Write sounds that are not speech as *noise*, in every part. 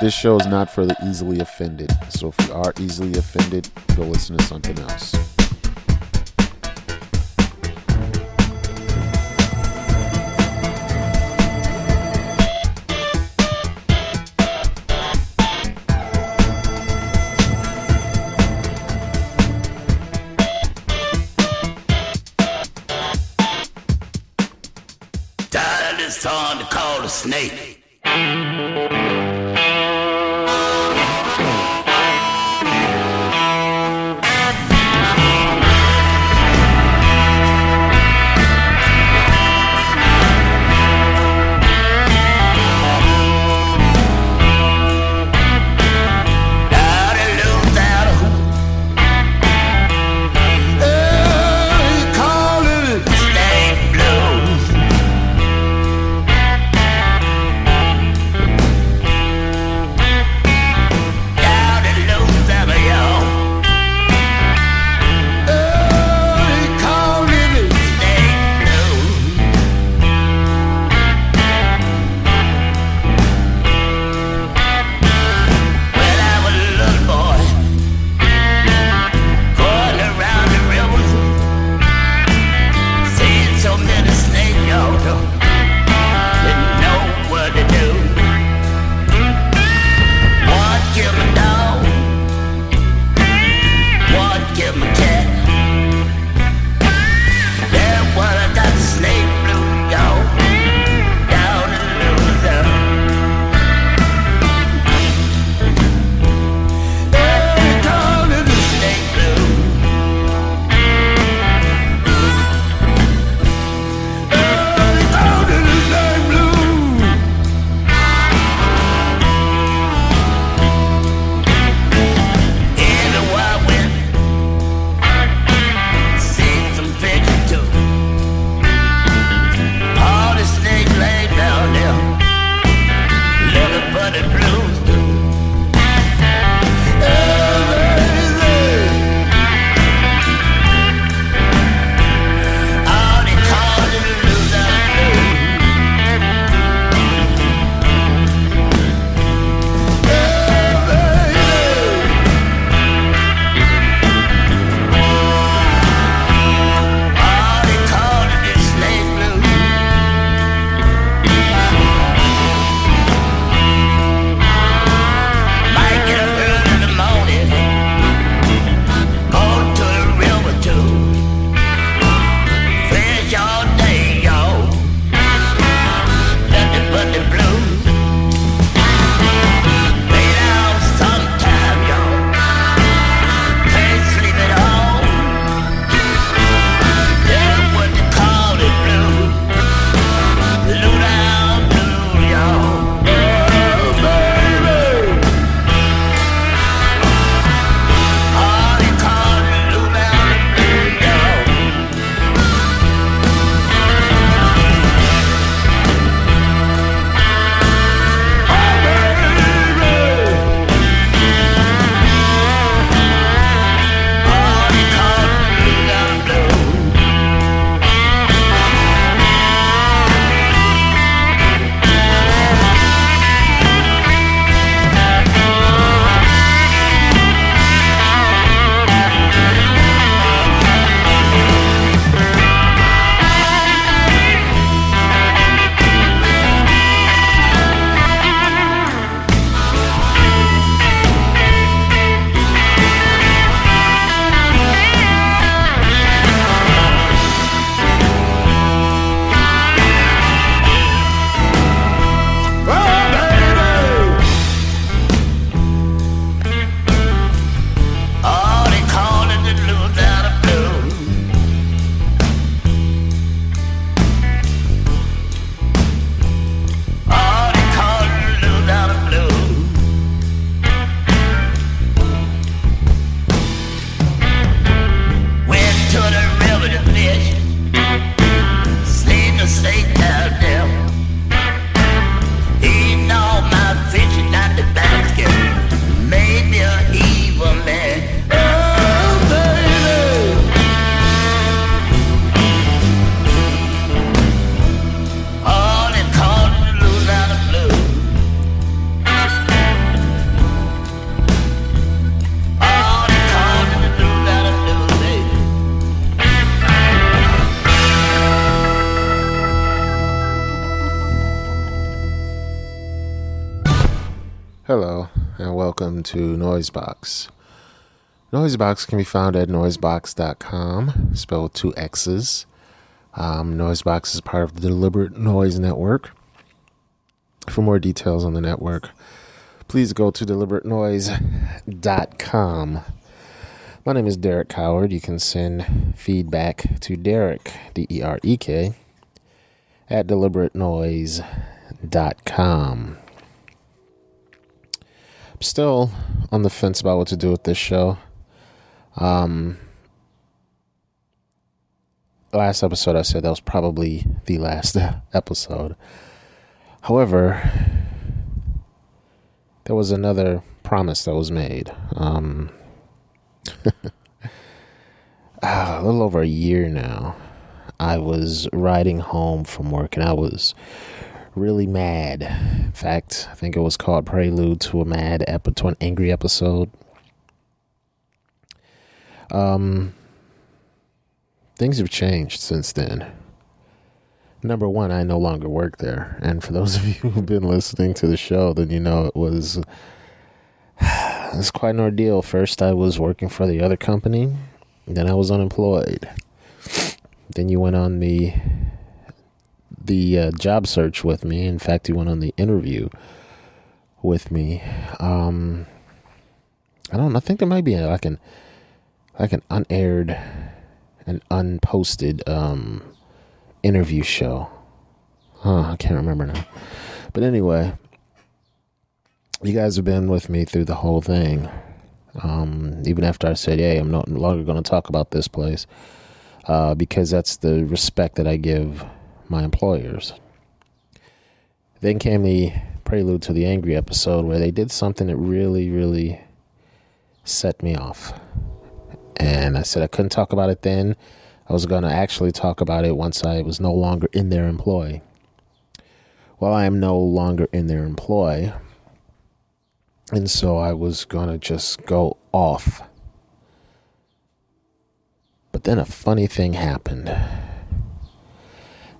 this show is not for the easily offended. So if you are easily offended, go listen to something else. Is on to call snake. Hello, and welcome to Noisebox. Noisebox can be found at noisebox.com, spelled two X's. Um, Noisebox is part of the Deliberate Noise Network. For more details on the network, please go to deliberatenoise.com. My name is Derek Coward. You can send feedback to Derek, D E R E K, at deliberatenoise.com. Still on the fence about what to do with this show. Um, last episode, I said that was probably the last *laughs* episode. However, there was another promise that was made. Um, *laughs* ah, a little over a year now, I was riding home from work and I was really mad. In fact, I think it was called Prelude to a Mad Epi- to an Angry Episode. Um, things have changed since then. Number one, I no longer work there, and for those of *laughs* you who've been listening to the show, then you know it was *sighs* it was quite an ordeal. First, I was working for the other company, then I was unemployed. Then you went on the the uh, job search with me. In fact, he went on the interview with me. Um, I don't. I think there might be like an like an unaired an unposted um, interview show. Huh, I can't remember now. But anyway, you guys have been with me through the whole thing. Um, even after I said, "Hey, I'm no longer going to talk about this place," uh, because that's the respect that I give my employers. Then came the prelude to the angry episode where they did something that really, really set me off. And I said I couldn't talk about it then. I was going to actually talk about it once I was no longer in their employ. Well, I am no longer in their employ. And so I was going to just go off. But then a funny thing happened.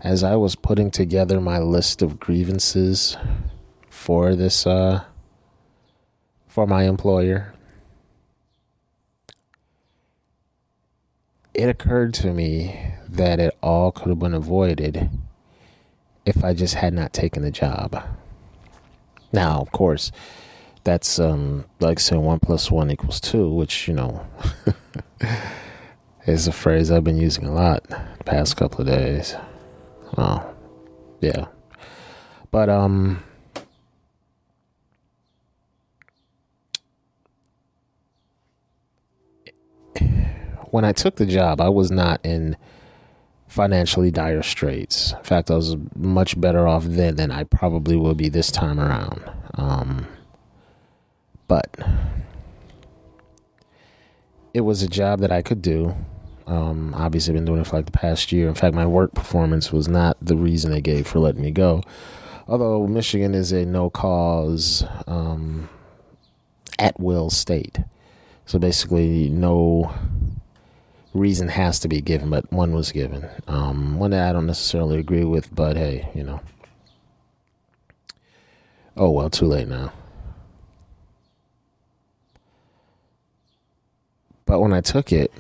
As I was putting together my list of grievances for this, uh, for my employer, it occurred to me that it all could have been avoided if I just had not taken the job. Now, of course, that's um, like saying one plus one equals two, which, you know, *laughs* is a phrase I've been using a lot the past couple of days. Oh, yeah. But, um, when I took the job, I was not in financially dire straits. In fact, I was much better off then than I probably will be this time around. Um, but it was a job that I could do. Um, obviously, I've been doing it for like the past year. In fact, my work performance was not the reason they gave for letting me go. Although Michigan is a no cause, um, at will state. So basically, no reason has to be given, but one was given. Um, one that I don't necessarily agree with, but hey, you know. Oh, well, too late now. But when I took it,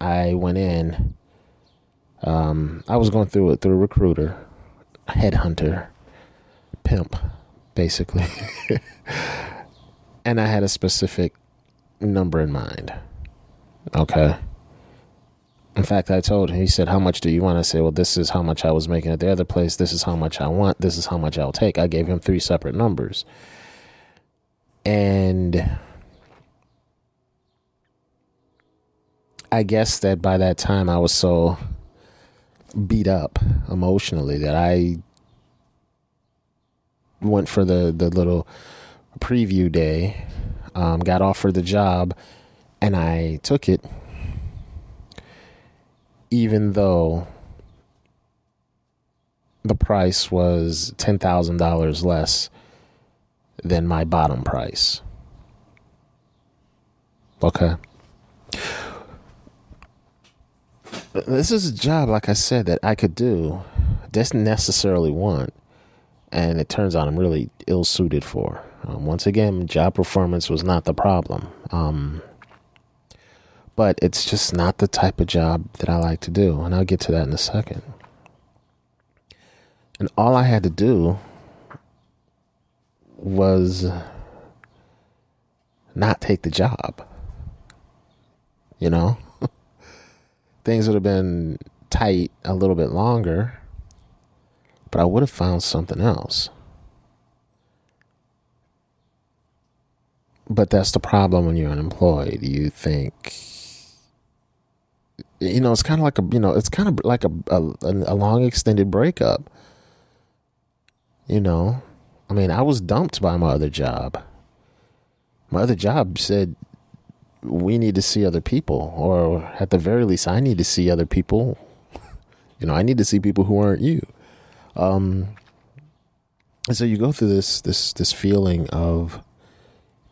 I went in. Um, I was going through it through a recruiter, a headhunter, pimp, basically. *laughs* and I had a specific number in mind. Okay. In fact, I told him, he said, How much do you want? I said, Well, this is how much I was making at the other place. This is how much I want. This is how much I'll take. I gave him three separate numbers. And I guess that by that time I was so beat up emotionally that I went for the, the little preview day, um, got offered the job, and I took it even though the price was $10,000 less than my bottom price. Okay. This is a job, like I said, that I could do, didn't necessarily want, and it turns out I'm really ill suited for. Um, once again, job performance was not the problem. Um, but it's just not the type of job that I like to do. And I'll get to that in a second. And all I had to do was not take the job. You know? Things would have been tight a little bit longer, but I would have found something else. But that's the problem when you're unemployed. You think, you know, it's kind of like a, you know, it's kind of like a, a, a long extended breakup. You know, I mean, I was dumped by my other job. My other job said, we need to see other people, or at the very least, I need to see other people. *laughs* You know, I need to see people who aren't you. Um, and so you go through this this this feeling of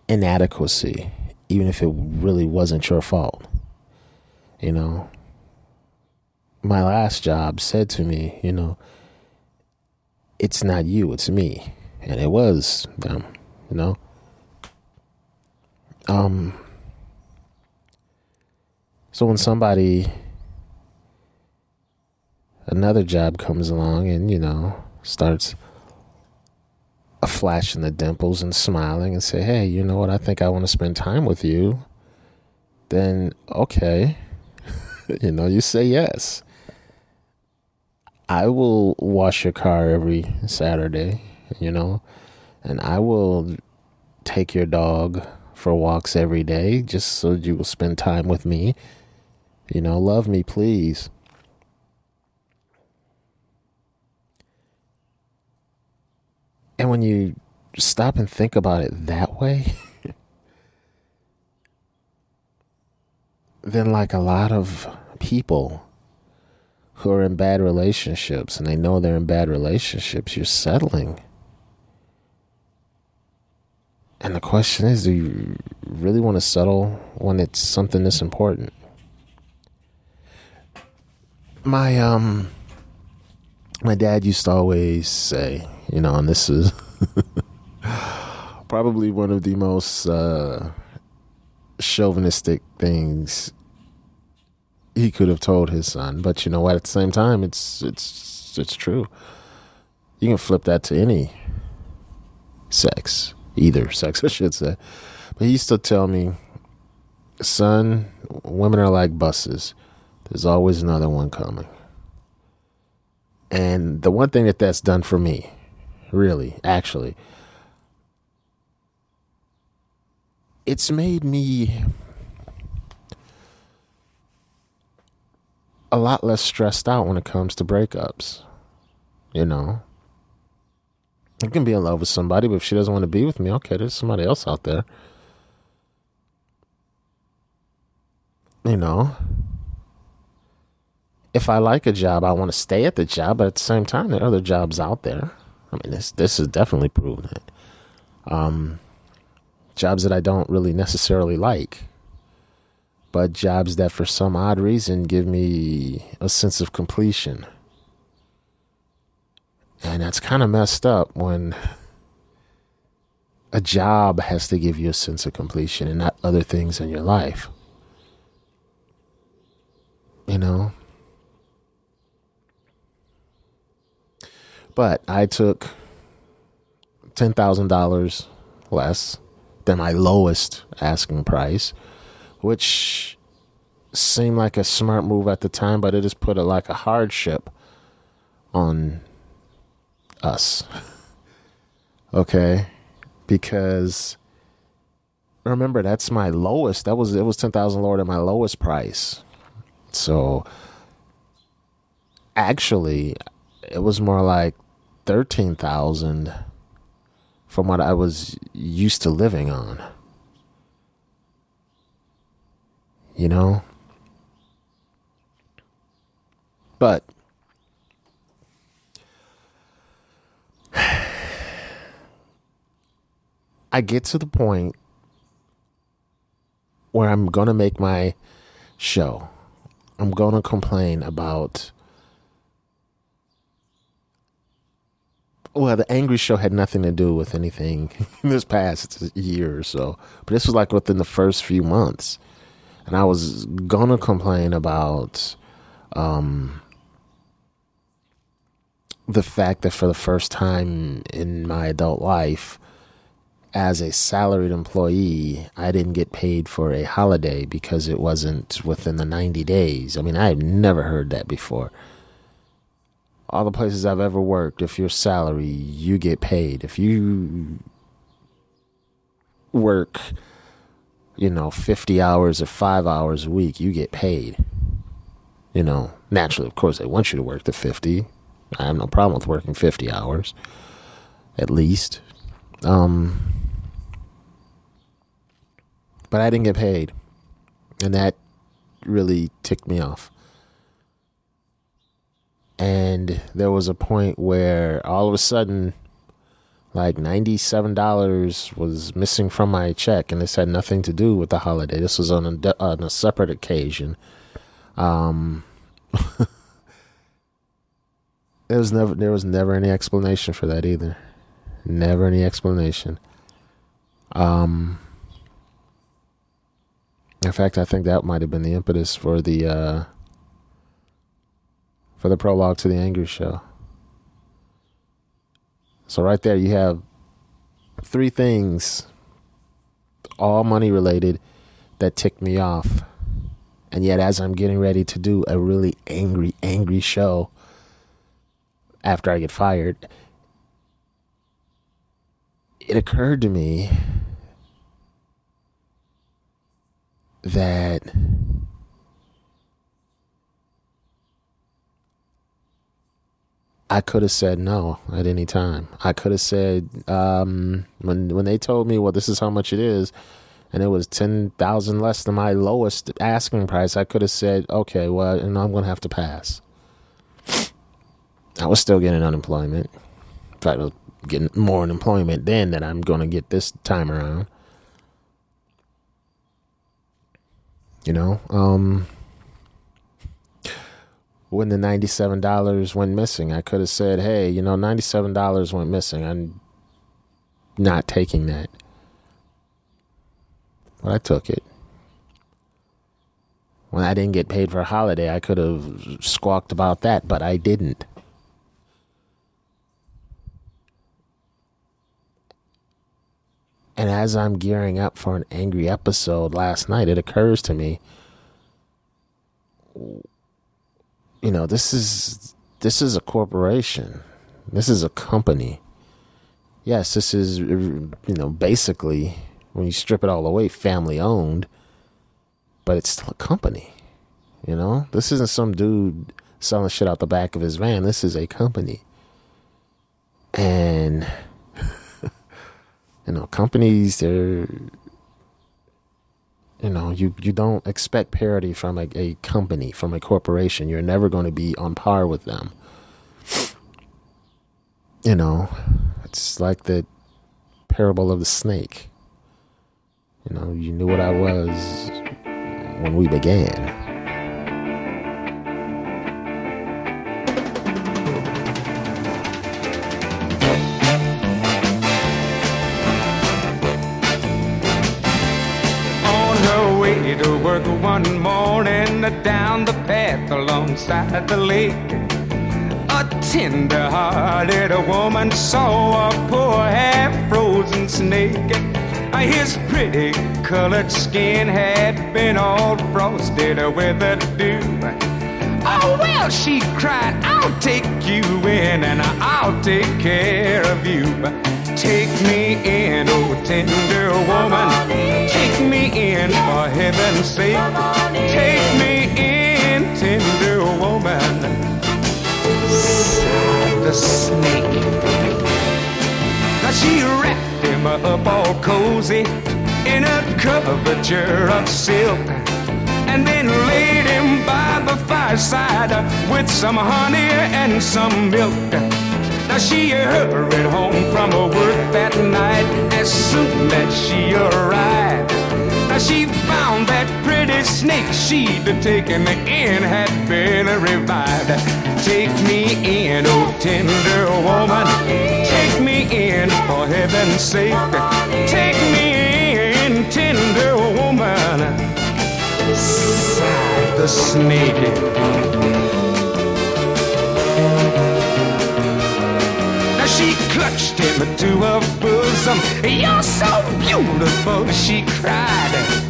inadequacy, even if it really wasn't your fault. You know, my last job said to me, you know, it's not you, it's me. And it was them, you know. Um so when somebody another job comes along and, you know, starts a flash in the dimples and smiling and say, Hey, you know what, I think I want to spend time with you, then okay. *laughs* you know, you say yes. I will wash your car every Saturday, you know, and I will take your dog for walks every day just so you will spend time with me. You know, love me, please. And when you stop and think about it that way, *laughs* then, like a lot of people who are in bad relationships and they know they're in bad relationships, you're settling. And the question is do you really want to settle when it's something this important? My um my dad used to always say, you know, and this is *laughs* probably one of the most uh chauvinistic things he could have told his son. But you know what? At the same time, it's it's it's true. You can flip that to any sex, either sex, *laughs* I should say. But he used to tell me, son, women are like buses. There's always another one coming. And the one thing that that's done for me, really, actually, it's made me a lot less stressed out when it comes to breakups. You know, I can be in love with somebody, but if she doesn't want to be with me, okay, there's somebody else out there. You know, if I like a job, I want to stay at the job, but at the same time, there are other jobs out there. I mean, this this has definitely proven it. Um, jobs that I don't really necessarily like but jobs that for some odd reason give me a sense of completion. And that's kind of messed up when a job has to give you a sense of completion and not other things in your life. You know? But I took $10,000 less than my lowest asking price which seemed like a smart move at the time, but it has put a, like a hardship on us. *laughs* okay, because remember that's my lowest. That was it was ten thousand lower than my lowest price. So actually, it was more like thirteen thousand from what I was used to living on. you know? But *sighs* I get to the point where I'm going to make my show. I'm going to complain about well, the angry show had nothing to do with anything *laughs* in this past year or so, but this was like within the first few months, and I was gonna complain about um, the fact that for the first time in my adult life, as a salaried employee, I didn't get paid for a holiday because it wasn't within the 90 days. I mean, I had never heard that before. All the places I've ever worked, if you're salary, you get paid. If you work, you know, 50 hours or five hours a week, you get paid. You know, naturally, of course, they want you to work the 50. I have no problem with working 50 hours, at least. Um, but I didn't get paid. And that really ticked me off. And there was a point where all of a sudden, like $97 was missing from my check, and this had nothing to do with the holiday. This was on a, on a separate occasion. Um, *laughs* there was never there was never any explanation for that either. Never any explanation. Um, in fact, I think that might have been the impetus for the uh, for the prologue to the Angry Show. So right there, you have three things, all money related, that ticked me off. And yet, as I'm getting ready to do a really angry, angry show after I get fired, it occurred to me that I could have said no at any time. I could have said um, when when they told me, "Well, this is how much it is," and it was ten thousand less than my lowest asking price. I could have said, "Okay, well, and I'm going to have to pass." I was still getting unemployment. In fact, I was getting more unemployment then than I'm going to get this time around. You know, um, when the $97 went missing, I could have said, hey, you know, $97 went missing. I'm not taking that. But I took it. When I didn't get paid for a holiday, I could have squawked about that, but I didn't. And as I'm gearing up for an angry episode last night, it occurs to me, you know, this is this is a corporation. This is a company. Yes, this is you know, basically when you strip it all away, family owned, but it's still a company. You know? This isn't some dude selling shit out the back of his van. This is a company. And *laughs* you know companies they're you know you you don't expect parity from a, a company from a corporation. You're never going to be on par with them. You know it's like the parable of the snake. You know you knew what i was when we began path the lake. A tender hearted woman saw a poor half frozen snake. His pretty colored skin had been all frosted with the dew. Oh, well, she cried, I'll take you in and I'll take care of you. Take me in, oh tender woman. Take me in for heaven's sake. Take me in, tender woman. The snake. Now she wrapped him up all cozy in a coverture of silk and then laid him by the fireside with some honey and some milk. Now she hurried home from her work that night as soon as she arrived. Now she found that pretty snake she'd taken in had been revived. Take me in, oh tender woman. Take me in, for heaven's sake. Take me in, tender woman. Sighed the snake. She clutched him to her bosom. You're so beautiful, she cried.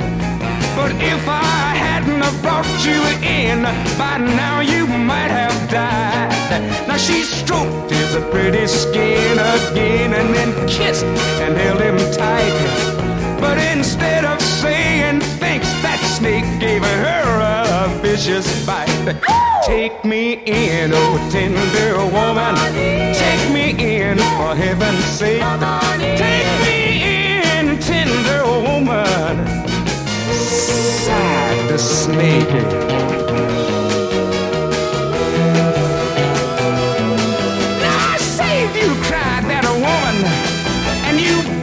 But if I hadn't have brought you in, by now you might have died. Now she stroked his pretty skin again and then kissed and held him tight. But instead of saying thanks, that snake gave her a vicious bite. Take me in, oh tender woman. Take me in, for heaven's sake. Take me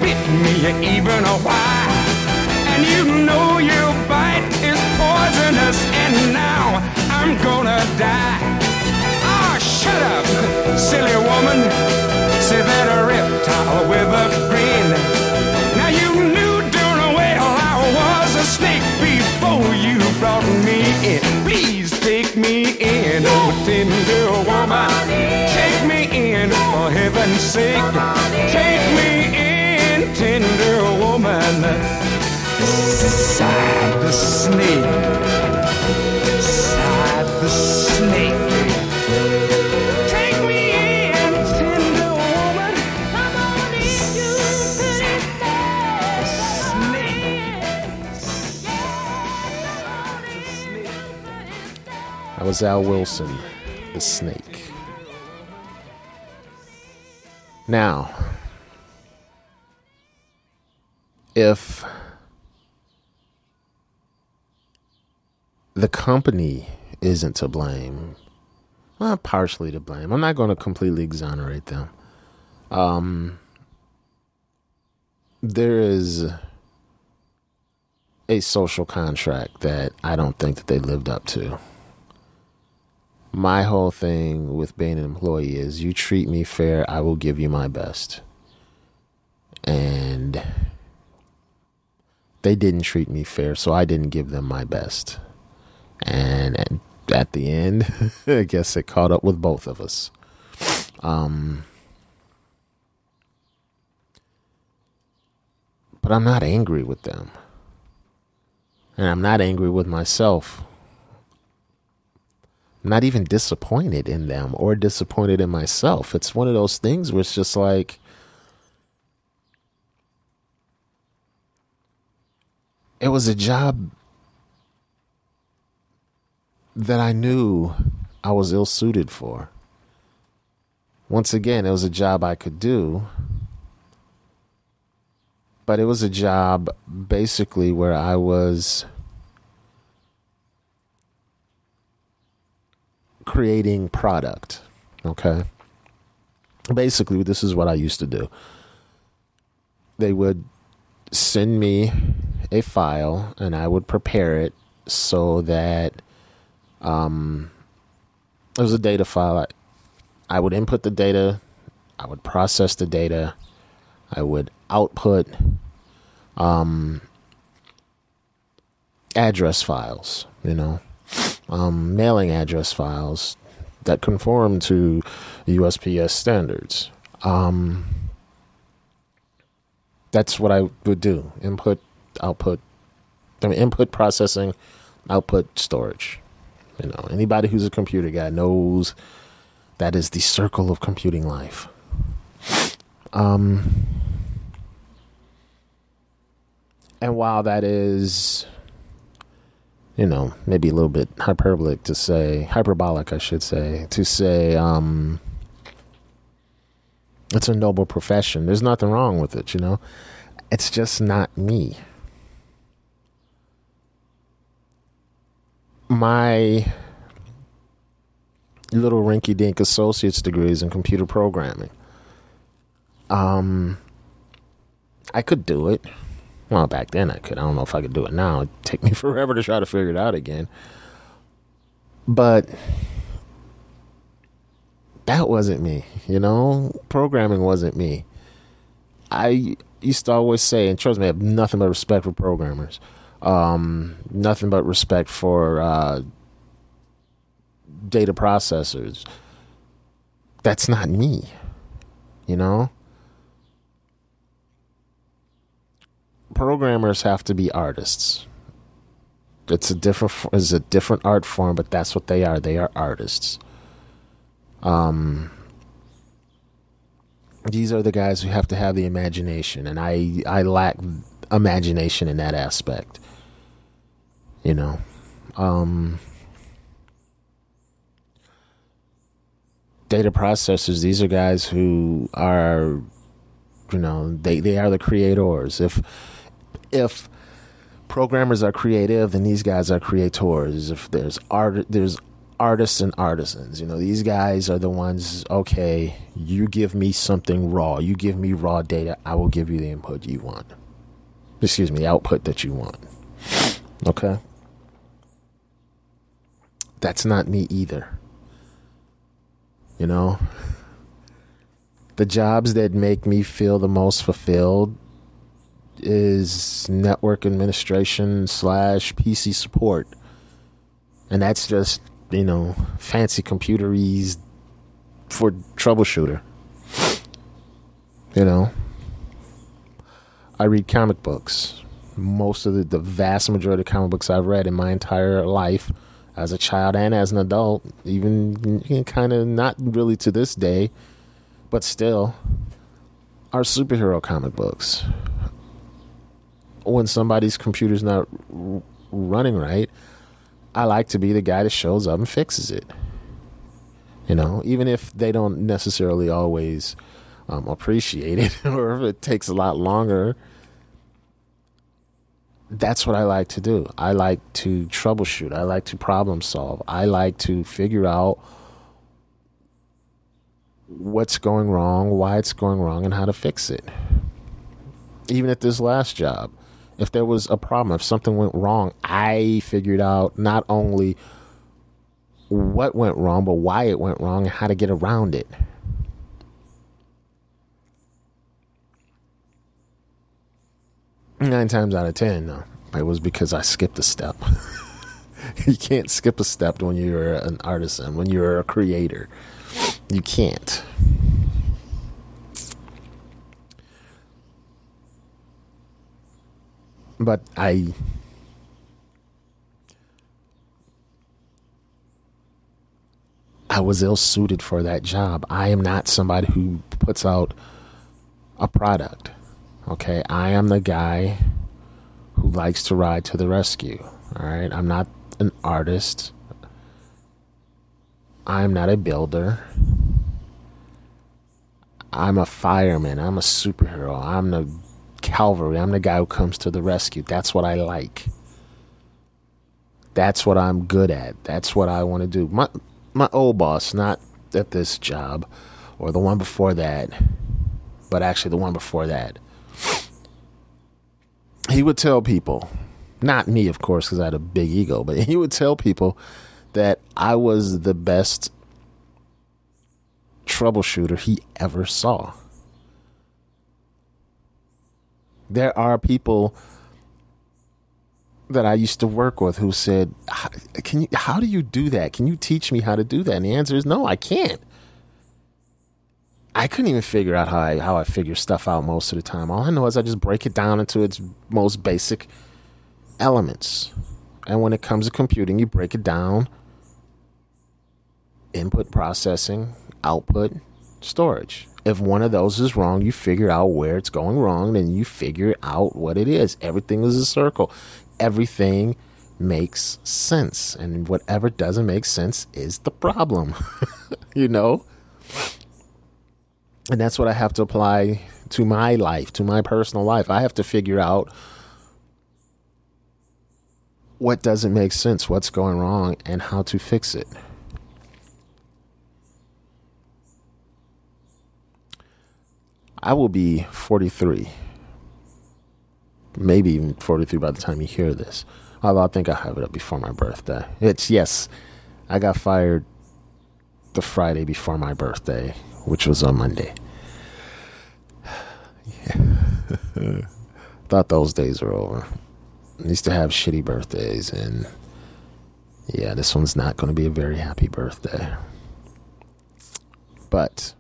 bit me even a while. And you know your bite is poisonous, and now I'm gonna die. Ah, shut up, silly woman, said that reptile with a grin. Tender woman. Take me in, for heaven's sake. Take me in, tender woman. Sighed the snake. Sighed the snake. Take me in, tender woman. I'm on it, you. That was Al Wilson, the snake. Now, if the company isn't to blame, well, partially to blame. I'm not going to completely exonerate them. Um, there is a social contract that I don't think that they lived up to. My whole thing with being an employee is you treat me fair, I will give you my best. And they didn't treat me fair, so I didn't give them my best. And at, the end, *laughs* I guess it caught up with both of us. Um, but I'm not angry with them. And I'm not angry with myself. Not even disappointed in them or disappointed in myself. It's one of those things where it's just like, it was a job that I knew I was ill suited for. Once again, it was a job I could do, but it was a job basically where I was creating product. Okay. Basically, this is what I used to do. They would send me a file and I would prepare it so that um, it was a data file. I, I would input the data, I would process the data, I would output um, address files, you know, um, mailing address files that conform to USPS standards. Um, that's what I would do input, output, I mean, input processing, output storage. You know, anybody who's a computer guy knows that is the circle of computing life. Um, and while that is, you know, maybe a little bit hyperbolic to say, hyperbolic, I should say, to say, um, it's a noble profession. There's nothing wrong with it, you know. It's just not me. My little rinky dink associate's degrees in computer programming. Um, I could do it. Well, back then I could. I don't know if I could do it now. It'd take me *laughs* forever to try to figure it out again. But that wasn't me, you know? Programming wasn't me. I used to always say, and trust me, I have nothing but respect for programmers. Um, nothing but respect for uh, data processors. That's not me, you know? Programmers have to be artists. It's a different it's a different art form, but that's what they are. They are artists. Um these are the guys who have to have the imagination and I I lack imagination in that aspect. You know. Um data processors these are guys who are you know they they are the creators if if programmers are creative then these guys are creators. If there's art there's artists and artisans you know these guys are the ones okay you give me something raw you give me raw data i will give you the input you want. Excuse me output that you want. Okay? That's not me either. You know? The jobs that make me feel the most fulfilled is network administration slash PC support. And that's just, you know, fancy computeries for troubleshooter. You know, I read comic books. Most of the, the vast majority of comic books I've read in my entire life as a child and as an adult, even kind of not really to this day, but still, are superhero comic books. When somebody's computer's not r- running right, I like to be the guy that shows up and fixes it. You know, even if they don't necessarily always um, appreciate it *laughs* or if it takes a lot longer. That's what I like to do. I like to troubleshoot. I like to problem solve. I like to figure out what's going wrong, why it's going wrong, and how to fix it. Even at this last job, if there was a problem, if something went wrong, I figured out not only what went wrong, but why it went wrong and how to get around it. Nine times out of ten, no, it was because I skipped a step. *laughs* you can't skip a step when you're an artisan, when you're a creator. You can't. But I I was ill suited for that job. I am not somebody who puts out a product. Okay, I am the guy who likes to ride to the rescue. All right, I'm not an artist. I'm not a builder. I'm a fireman. I'm a superhero. I'm the cavalry. I'm the guy who comes to the rescue. That's what I like. That's what I'm good at. That's what I want to do. My my old boss, not at this job or the one before that, but actually the one before that. He would tell people, not me, of course, because I had a big ego, but *laughs* he would tell people that I was the best troubleshooter he ever saw. There are people that I used to work with who said, "Can you how do you do that? Can you teach me how to do that?" And the answer is no, I can't. I couldn't even figure out how I how I figure stuff out most of the time. All I know is I just break it down into its most basic elements. And when it comes to computing, you break it down input processing, output, storage. If one of those is wrong, you figure out where it's going wrong, then you figure out what it is. Everything is a circle. Everything makes sense. And whatever doesn't make sense is the problem. *laughs* you know? And that's what I have to apply to my life, to my personal life. I have to figure out what doesn't make sense, what's going wrong, and how to fix it. I will be 43. Maybe even 43 by the time you hear this. Although I think I'll have it up before my birthday. It's, yes, I got fired the Friday before my birthday, which was on Monday. Yeah. *sighs* Thought those days were over. I used to have shitty birthdays, and yeah, this one's not going to be a very happy birthday. But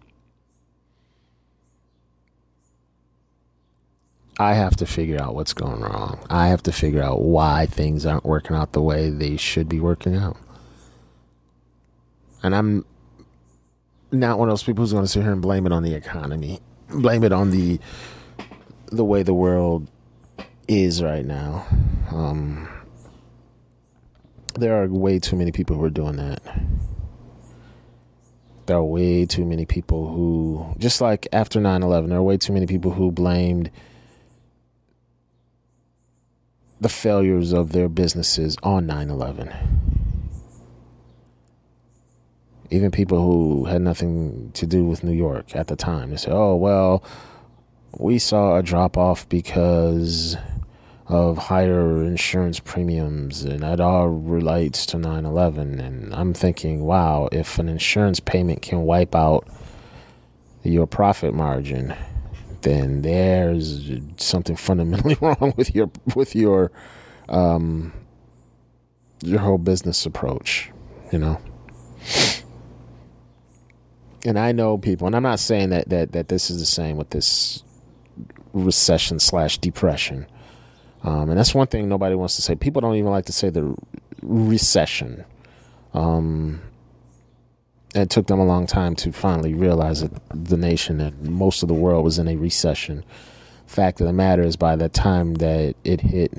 I have to figure out what's going wrong. I have to figure out why things aren't working out the way they should be working out. And I'm not one of those people who's going to sit here and blame it on the economy, blame it on the the way the world is right now. Um, there are way too many people who are doing that. There are way too many people who, just like after 9 11, there are way too many people who blamed the failures of their businesses on 9 11. Even people who had nothing to do with New York at the time. They say, oh, well, we saw a drop off because of higher insurance premiums, and that all relates to 9 11. And I'm thinking, wow, if an insurance payment can wipe out your profit margin, then there's something fundamentally *laughs* wrong with your with your um your whole business approach, you know. And I know people, and I'm not saying that that that this is the same with this recession slash depression. Um, and that's one thing nobody wants to say. People don't even like to say the recession. Um, it took them a long time to finally realize that the nation and most of the world was in a recession. Fact of the matter is, by the time that it hit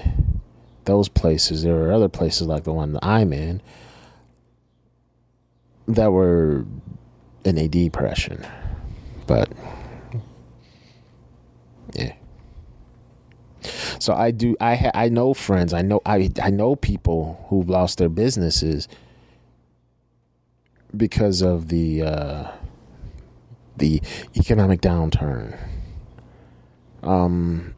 those places, there were other places like the one that I'm in that were in a depression. But yeah. So I do. I ha, I know friends. I know I I know people who've lost their businesses because of the uh, the economic downturn. Um,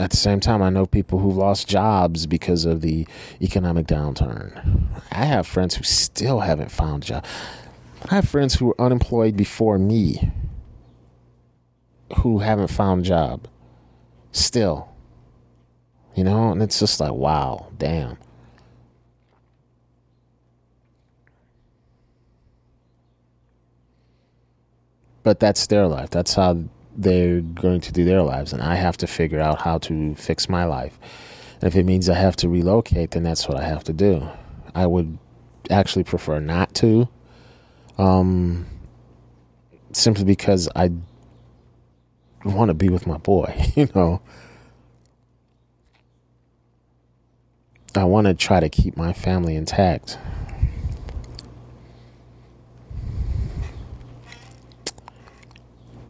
at the same time, I know people who've lost jobs because of the economic downturn. I have friends who still haven't found a job. I have friends who were unemployed before me who haven't found a job still. You know, and it's just like, wow, damn. But that's their life. That's how they're going to do their lives. And I have to figure out how to fix my life. And if it means I have to relocate, then that's what I have to do. I would actually prefer not to. Um, simply because I want to be with my boy, *laughs* you know. I want to try to keep my family intact.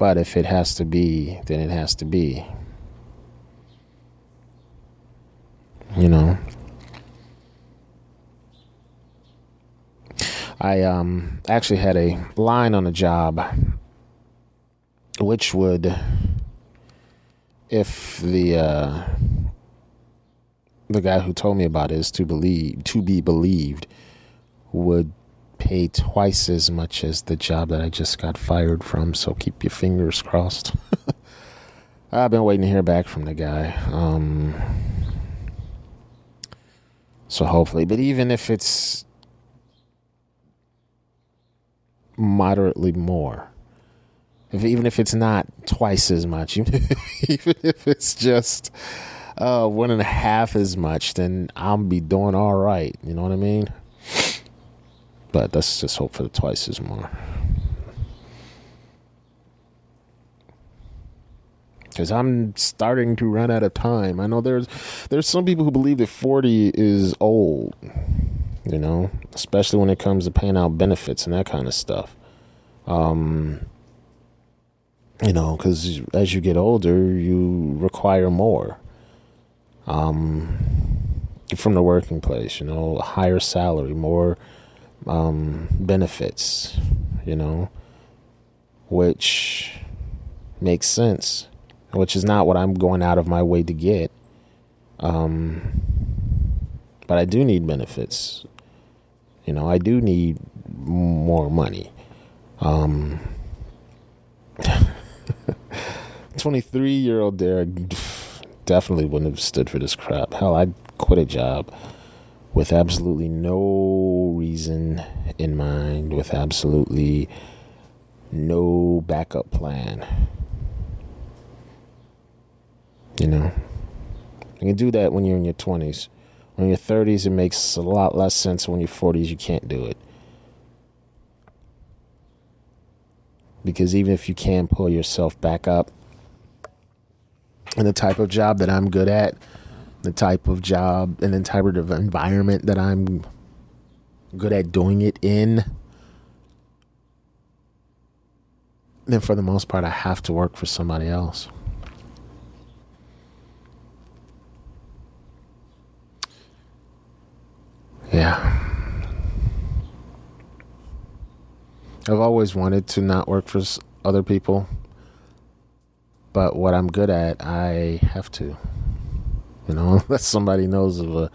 But if it has to be, then it has to be. You know. I um actually had a line on a job which would if the uh the guy who told me about it is to believe to be believed would pay twice as much as the job that I just got fired from. So keep your fingers crossed. *laughs* I've been waiting to hear back from the guy. Um, so hopefully, but even if it's moderately more, if even if it's not twice as much, *laughs* even if it's just uh, one and a half as much, then I'll be doing all right. You know what I mean? But let's just hope for twice as more. Because I'm starting to run out of time. I know there's there's some people who believe that 40 is old. You know, especially when it comes to paying out benefits and that kind of stuff. Um, you know, because as you get older, you require more um, from the working place. You know, higher salary, more um, benefits. You know, which makes sense, which is not what I'm going out of my way to get. Um, but I do need benefits. You know, I do need more money. Um, *laughs* 23 year old Derek definitely wouldn't have stood for this crap. Hell, I'd quit a job with absolutely no reason in mind, with absolutely no backup plan. You know, you can do that when you're in your 20s. When you're 30s, it makes a lot less sense. When you're 40s, you can't do it. Because even if you can pull yourself back up, and the type of job that I'm good at, the type of job and the type of environment that I'm good at doing it in, then for the most part, I have to work for somebody else. Yeah. I've always wanted to not work for other people, but what I'm good at, I have to. You know, *laughs* unless somebody knows of a,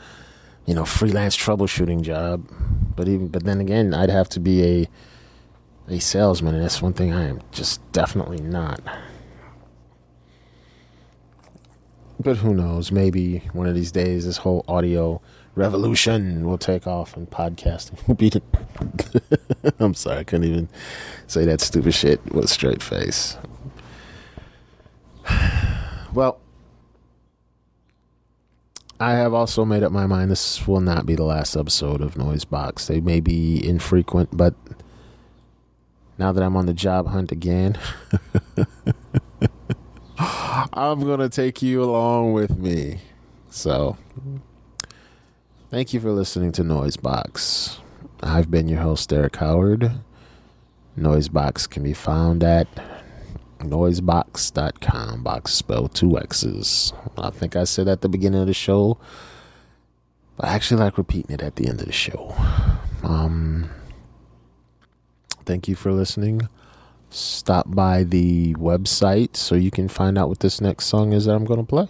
you know, freelance troubleshooting job. But even, but then again, I'd have to be a, a salesman, and that's one thing I am just definitely not. But who knows? Maybe one of these days, this whole audio revolution will take off, and podcasting will be the. *laughs* I'm sorry, I couldn't even say that stupid shit with a straight face. *sighs* Well, I have also made up my mind this will not be the last episode of Noise Box. They may be infrequent, but now that I'm on the job hunt again, *laughs* I'm going to take you along with me. So, thank you for listening to Noise Box. I've been your host, Derek Howard. Noise Box can be found at noiseboxx.com. Box spelled two X's. I think I said at the beginning of the show, but I actually like repeating it at the end of the show. Um, thank you for listening. Stop by the website so you can find out what this next song is that I'm going to play.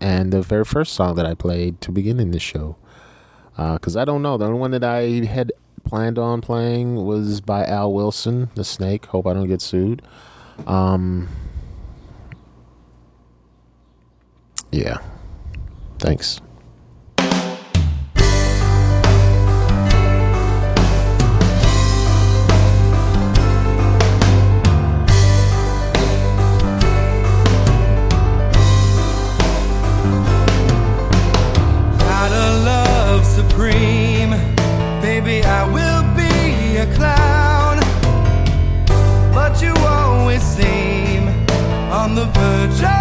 And the very first song that I played to begin in the show. Because I don't know. The only one that I had planned on playing was by Al Wilson, The Snake. Hope I don't get sued. Um, yeah. Thanks. On